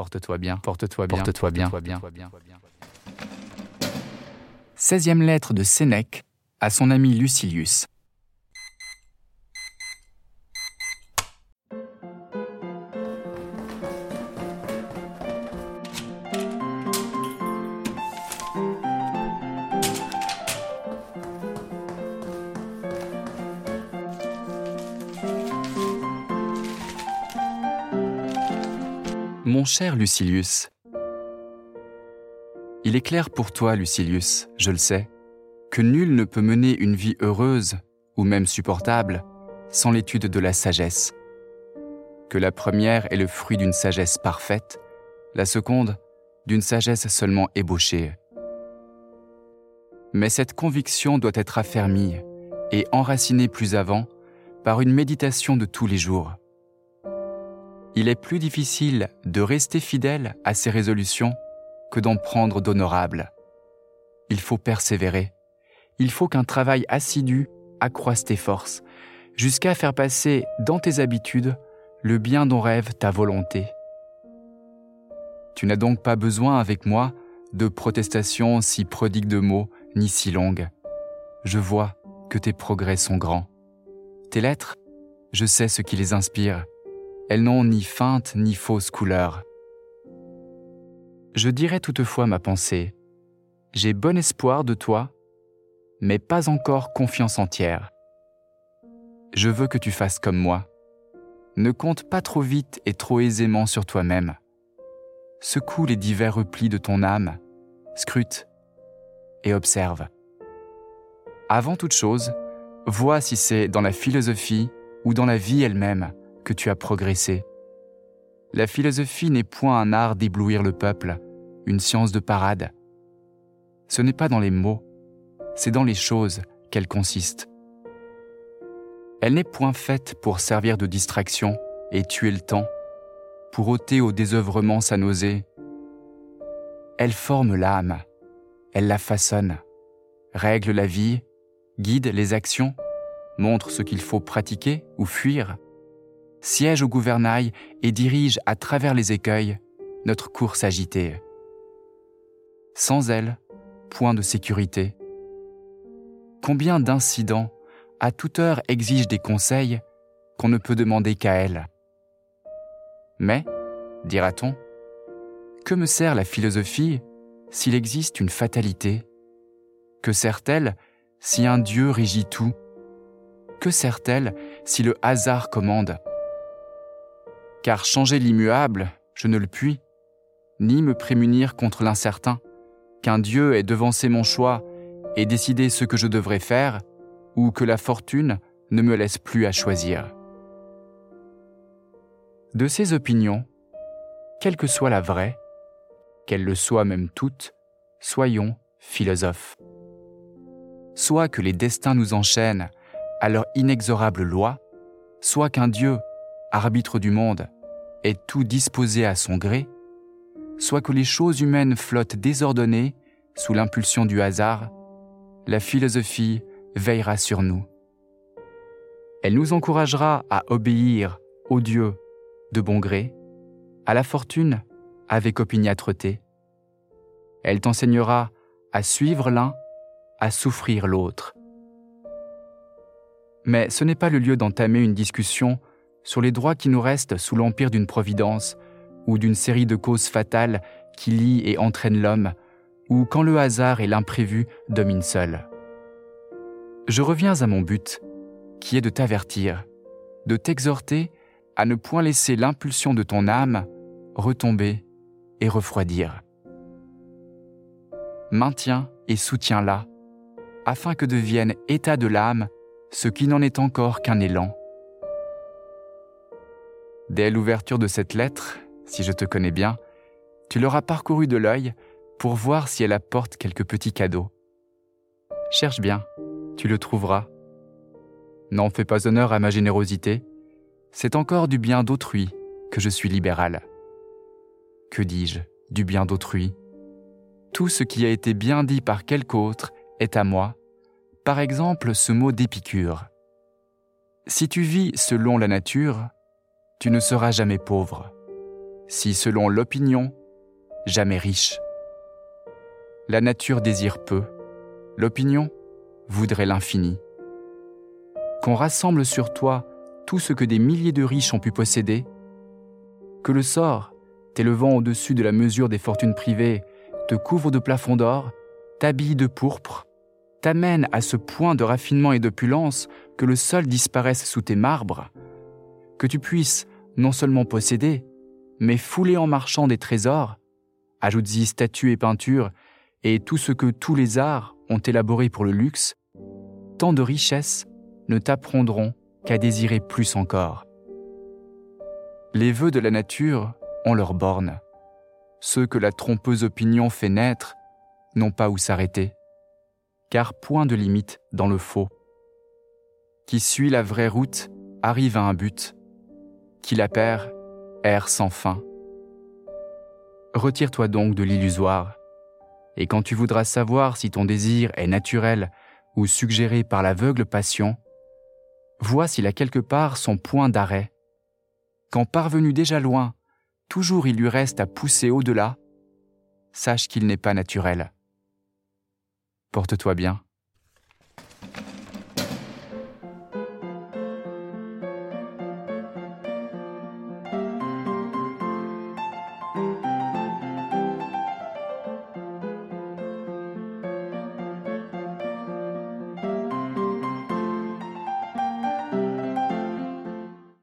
Porte-toi bien, porte-toi bien, porte-toi bien, porte-toi bien. 16e lettre de Sénèque à son ami Lucilius. Mon cher Lucilius, il est clair pour toi, Lucilius, je le sais, que nul ne peut mener une vie heureuse, ou même supportable, sans l'étude de la sagesse. Que la première est le fruit d'une sagesse parfaite, la seconde d'une sagesse seulement ébauchée. Mais cette conviction doit être affermie et enracinée plus avant par une méditation de tous les jours il est plus difficile de rester fidèle à ses résolutions que d'en prendre d'honorables. Il faut persévérer. Il faut qu'un travail assidu accroisse tes forces, jusqu'à faire passer dans tes habitudes le bien dont rêve ta volonté. Tu n'as donc pas besoin avec moi de protestations si prodigues de mots ni si longues. Je vois que tes progrès sont grands. Tes lettres, je sais ce qui les inspire elles n'ont ni feinte ni fausse couleur. Je dirais toutefois ma pensée. J'ai bon espoir de toi, mais pas encore confiance entière. Je veux que tu fasses comme moi. Ne compte pas trop vite et trop aisément sur toi-même. Secoue les divers replis de ton âme, scrute et observe. Avant toute chose, vois si c'est dans la philosophie ou dans la vie elle-même que tu as progressé. La philosophie n'est point un art d'éblouir le peuple, une science de parade. Ce n'est pas dans les mots, c'est dans les choses qu'elle consiste. Elle n'est point faite pour servir de distraction et tuer le temps, pour ôter au désœuvrement sa nausée. Elle forme l'âme, elle la façonne, règle la vie, guide les actions, montre ce qu'il faut pratiquer ou fuir, siège au gouvernail et dirige à travers les écueils notre course agitée. Sans elle, point de sécurité. Combien d'incidents à toute heure exigent des conseils qu'on ne peut demander qu'à elle Mais, dira-t-on, que me sert la philosophie s'il existe une fatalité? Que sert-elle si un Dieu régit tout? Que sert-elle si le hasard commande? Car changer l'immuable, je ne le puis, ni me prémunir contre l'incertain, qu'un Dieu ait devancé mon choix et décidé ce que je devrais faire, ou que la fortune ne me laisse plus à choisir. De ces opinions, quelle que soit la vraie, qu'elle le soit même toute, soyons philosophes. Soit que les destins nous enchaînent à leur inexorable loi, soit qu'un Dieu, arbitre du monde, est tout disposé à son gré, soit que les choses humaines flottent désordonnées sous l'impulsion du hasard, la philosophie veillera sur nous. Elle nous encouragera à obéir au Dieu de bon gré, à la fortune avec opiniâtreté. Elle t'enseignera à suivre l'un, à souffrir l'autre. Mais ce n'est pas le lieu d'entamer une discussion sur les droits qui nous restent sous l'empire d'une providence ou d'une série de causes fatales qui lient et entraînent l'homme, ou quand le hasard et l'imprévu dominent seuls. Je reviens à mon but, qui est de t'avertir, de t'exhorter à ne point laisser l'impulsion de ton âme retomber et refroidir. Maintiens et soutiens-la, afin que devienne état de l'âme ce qui n'en est encore qu'un élan Dès l'ouverture de cette lettre, si je te connais bien, tu l'auras parcourue de l'œil pour voir si elle apporte quelques petits cadeaux. Cherche bien, tu le trouveras. N'en fais pas honneur à ma générosité, c'est encore du bien d'autrui que je suis libéral. Que dis-je, du bien d'autrui? Tout ce qui a été bien dit par quelque autre est à moi, par exemple ce mot d'Épicure. Si tu vis selon la nature, tu ne seras jamais pauvre. si selon l'opinion, jamais riche. La nature désire peu, l'opinion voudrait l'infini. Qu'on rassemble sur toi tout ce que des milliers de riches ont pu posséder, que le sort, t'élevant au-dessus de la mesure des fortunes privées, te couvre de plafonds d'or, t'habille de pourpre, t'amène à ce point de raffinement et d'opulence que le sol disparaisse sous tes marbres, que tu puisses non seulement posséder, mais fouler en marchant des trésors, ajoute-y statues et peintures, et tout ce que tous les arts ont élaboré pour le luxe, tant de richesses ne t'apprendront qu'à désirer plus encore. Les vœux de la nature ont leurs bornes. Ceux que la trompeuse opinion fait naître n'ont pas où s'arrêter, car point de limite dans le faux. Qui suit la vraie route arrive à un but, qui la perd erre sans fin. Retire-toi donc de l'illusoire, et quand tu voudras savoir si ton désir est naturel ou suggéré par l'aveugle passion, vois s'il a quelque part son point d'arrêt. Quand parvenu déjà loin, toujours il lui reste à pousser au-delà, sache qu'il n'est pas naturel. Porte-toi bien.